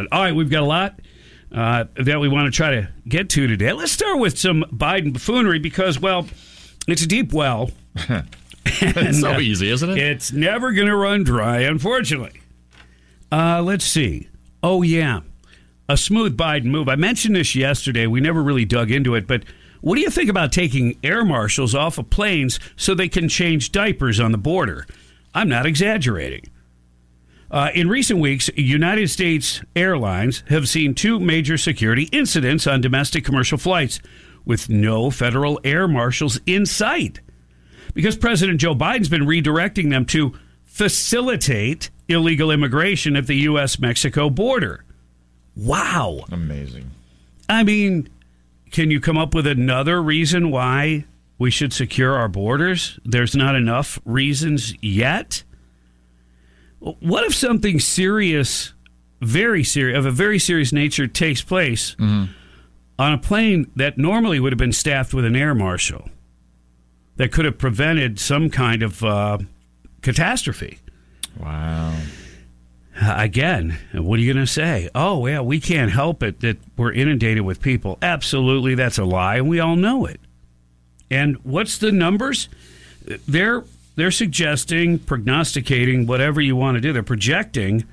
But all right, we've got a lot uh, that we want to try to get to today. Let's start with some Biden buffoonery because, well, it's a deep well. it's so uh, easy, isn't it? It's never going to run dry, unfortunately. Uh, let's see. Oh, yeah. A smooth Biden move. I mentioned this yesterday. We never really dug into it, but what do you think about taking air marshals off of planes so they can change diapers on the border? I'm not exaggerating. Uh, in recent weeks, United States Airlines have seen two major security incidents on domestic commercial flights with no federal air marshals in sight. Because President Joe Biden's been redirecting them to facilitate illegal immigration at the U.S. Mexico border. Wow. Amazing. I mean, can you come up with another reason why we should secure our borders? There's not enough reasons yet. What if something serious, very serious, of a very serious nature takes place mm-hmm. on a plane that normally would have been staffed with an air marshal that could have prevented some kind of uh, catastrophe? Wow. Again, what are you going to say? Oh, yeah, we can't help it that we're inundated with people. Absolutely, that's a lie, and we all know it. And what's the numbers? They're they're suggesting, prognosticating, whatever you want to do. They're projecting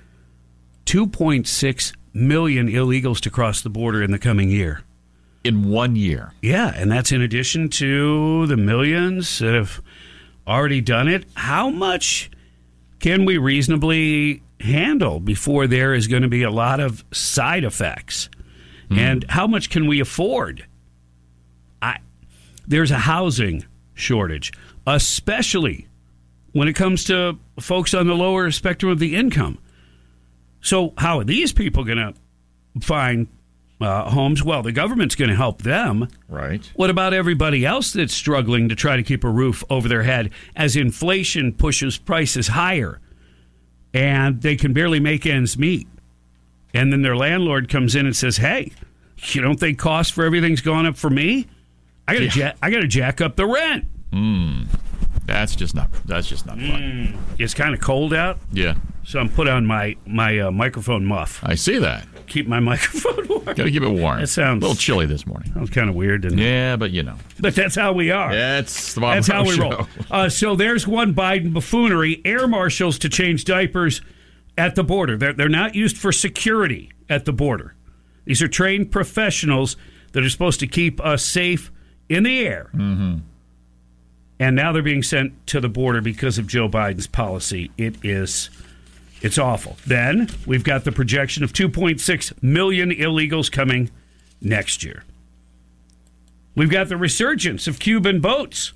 2.6 million illegals to cross the border in the coming year. In one year. Yeah, and that's in addition to the millions that have already done it. How much can we reasonably handle before there is going to be a lot of side effects? Mm. And how much can we afford? I, there's a housing shortage, especially when it comes to folks on the lower spectrum of the income. So, how are these people going to find uh, homes? Well, the government's going to help them. Right. What about everybody else that's struggling to try to keep a roof over their head as inflation pushes prices higher and they can barely make ends meet? And then their landlord comes in and says, Hey, you don't think cost for everything's gone up for me? I got to yeah. ja- I got to jack up the rent. Hmm. That's just not. That's just not fun. Mm, it's kind of cold out. Yeah. So I'm put on my my uh, microphone muff. I see that. Keep my microphone warm. Got to keep it warm. It sounds a little chilly this morning. That was kind of weird, didn't it? Yeah, but you know. But that's how we are. That's the That's how we show. roll. Uh, so there's one Biden buffoonery: air marshals to change diapers at the border. They're they're not used for security at the border. These are trained professionals that are supposed to keep us safe in the air. Mm-hmm and now they're being sent to the border because of Joe Biden's policy. It is it's awful. Then we've got the projection of 2.6 million illegals coming next year. We've got the resurgence of Cuban boats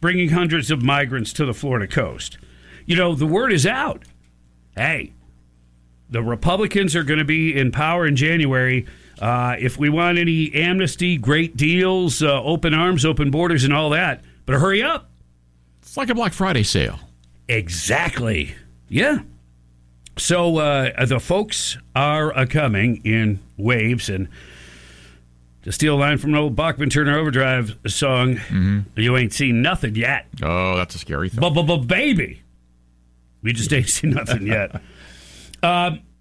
bringing hundreds of migrants to the Florida coast. You know, the word is out. Hey, the Republicans are going to be in power in January. Uh, if we want any amnesty, great deals, uh, open arms, open borders, and all that, but hurry up. It's like a Black Friday sale. Exactly. Yeah. So uh, the folks are uh, coming in waves, and to steal a line from an old Bachman Turner Overdrive song, mm-hmm. you ain't seen nothing yet. Oh, that's a scary thing. But but, but baby, we just ain't seen nothing yet. Um,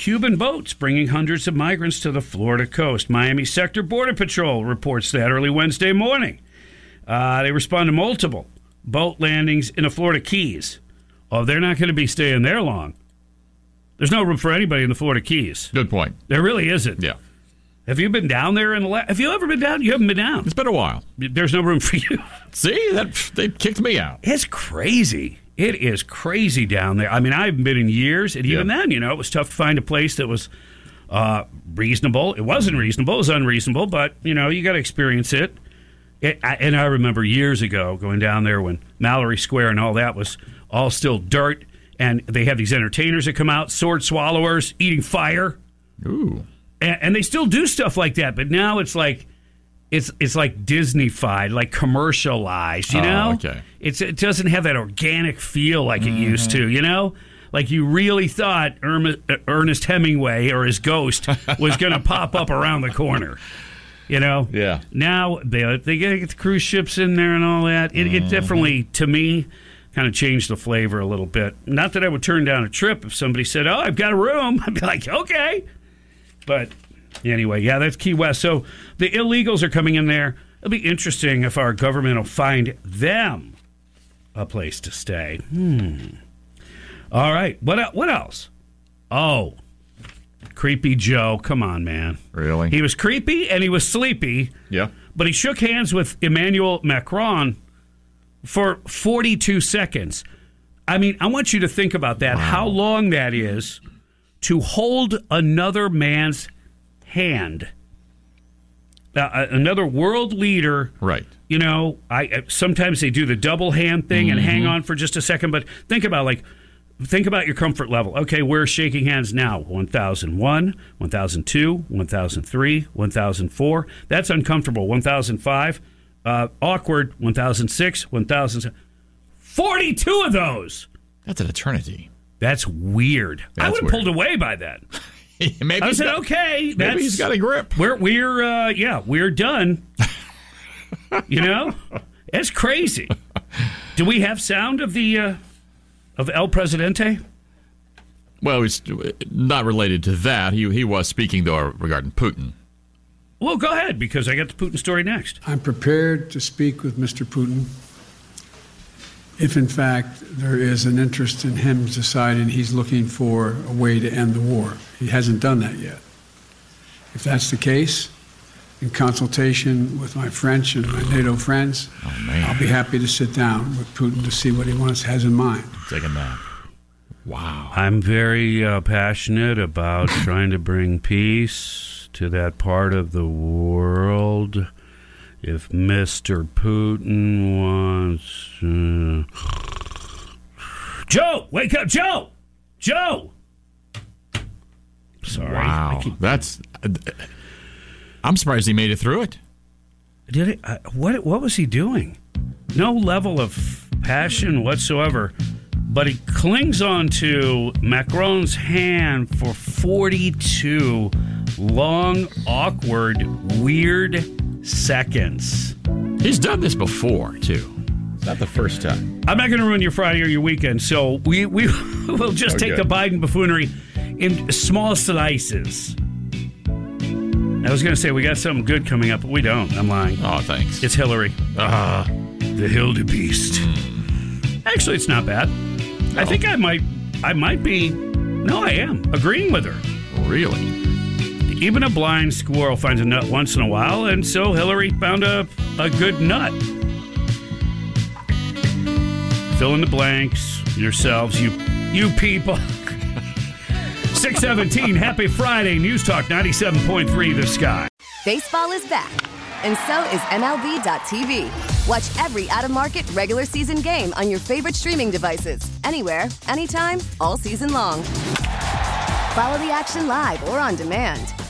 Cuban boats bringing hundreds of migrants to the Florida coast. Miami Sector Border Patrol reports that early Wednesday morning. Uh, they respond to multiple boat landings in the Florida Keys. Oh, they're not going to be staying there long. There's no room for anybody in the Florida Keys. Good point. There really isn't. Yeah. Have you been down there in the last? Have you ever been down? You haven't been down. It's been a while. There's no room for you. See that they kicked me out. It's crazy. It is crazy down there. I mean, I haven't been in years, and even yeah. then, you know, it was tough to find a place that was uh, reasonable. It wasn't reasonable; it was unreasonable. But you know, you got to experience it. it I, and I remember years ago going down there when Mallory Square and all that was all still dirt, and they have these entertainers that come out, sword swallowers, eating fire, Ooh. and, and they still do stuff like that. But now it's like it's it's like Disneyfied, like commercialized. You Oh, know, okay. It's it doesn't have that organic feel like it used to. You know. Like you really thought Erma- uh, Ernest Hemingway or his ghost was going to pop up around the corner, you know. Yeah. Now they they get the cruise ships in there and all that. It, it definitely, to me, kind of changed the flavor a little bit. Not that I would turn down a trip if somebody said, "Oh, I've got a room." I'd be like, "Okay," but anyway, yeah, that's Key West. So the illegals are coming in there. It'll be interesting if our government will find them a place to stay. Hmm. All right. What what else? Oh, creepy Joe. Come on, man. Really? He was creepy and he was sleepy, yeah. but he shook hands with Emmanuel Macron for 42 seconds. I mean, I want you to think about that. How long that is to hold another man's hand. Uh, another world leader Right. you know, I sometimes they do the double hand thing and hang on for just a second, but think about like think about your comfort level. Okay, we're shaking hands now. 1001, 1002, 1003, 1004. That's uncomfortable. 1005, uh, awkward. 1006, 1000. 42 of those. That's an eternity. That's weird. I would have pulled away by then. maybe I said, got, okay, that's, maybe he's got a grip. we're we're uh, yeah, we're done. you know, it's crazy. Do we have sound of the uh, of El Presidente? Well, he's not related to that. He he was speaking though regarding Putin. Well, go ahead because I got the Putin story next. I'm prepared to speak with Mr. Putin if, in fact, there is an interest in him deciding he's looking for a way to end the war. He hasn't done that yet. If that's the case, in consultation with my French and my NATO friends, Oh. I'll be happy to sit down with Putin to see what he wants has in mind. Take a nap. Wow. I'm very uh, passionate about trying to bring peace to that part of the world. If Mr. Putin wants. Uh... Joe, wake up, Joe! Joe! Sorry. Wow. keep- That's. I'm surprised he made it through it. Did it? Uh, what? What was he doing? No level of passion whatsoever. But he clings on to Macron's hand for 42 long, awkward, weird seconds. He's done this before too. It's not the first time. I'm not going to ruin your Friday or your weekend, so we we will just take Okay. the Biden buffoonery in small slices. I was going to say we got something good coming up, but we don't. I'm lying. Oh, thanks. It's Hillary. Ah, the Hildebeest. Actually, it's not bad. I think I might, I might be. No, I am agreeing with her. really. Even a blind squirrel finds a nut once in a while, and so Hillary found a a good nut. Fill in the blanks yourselves, you you people. 617, happy Friday, News Talk 97.3 The Sky. Baseball is back, and so is MLB.tv. Watch every out of market regular season game on your favorite streaming devices, anywhere, anytime, all season long. Follow the action live or on demand.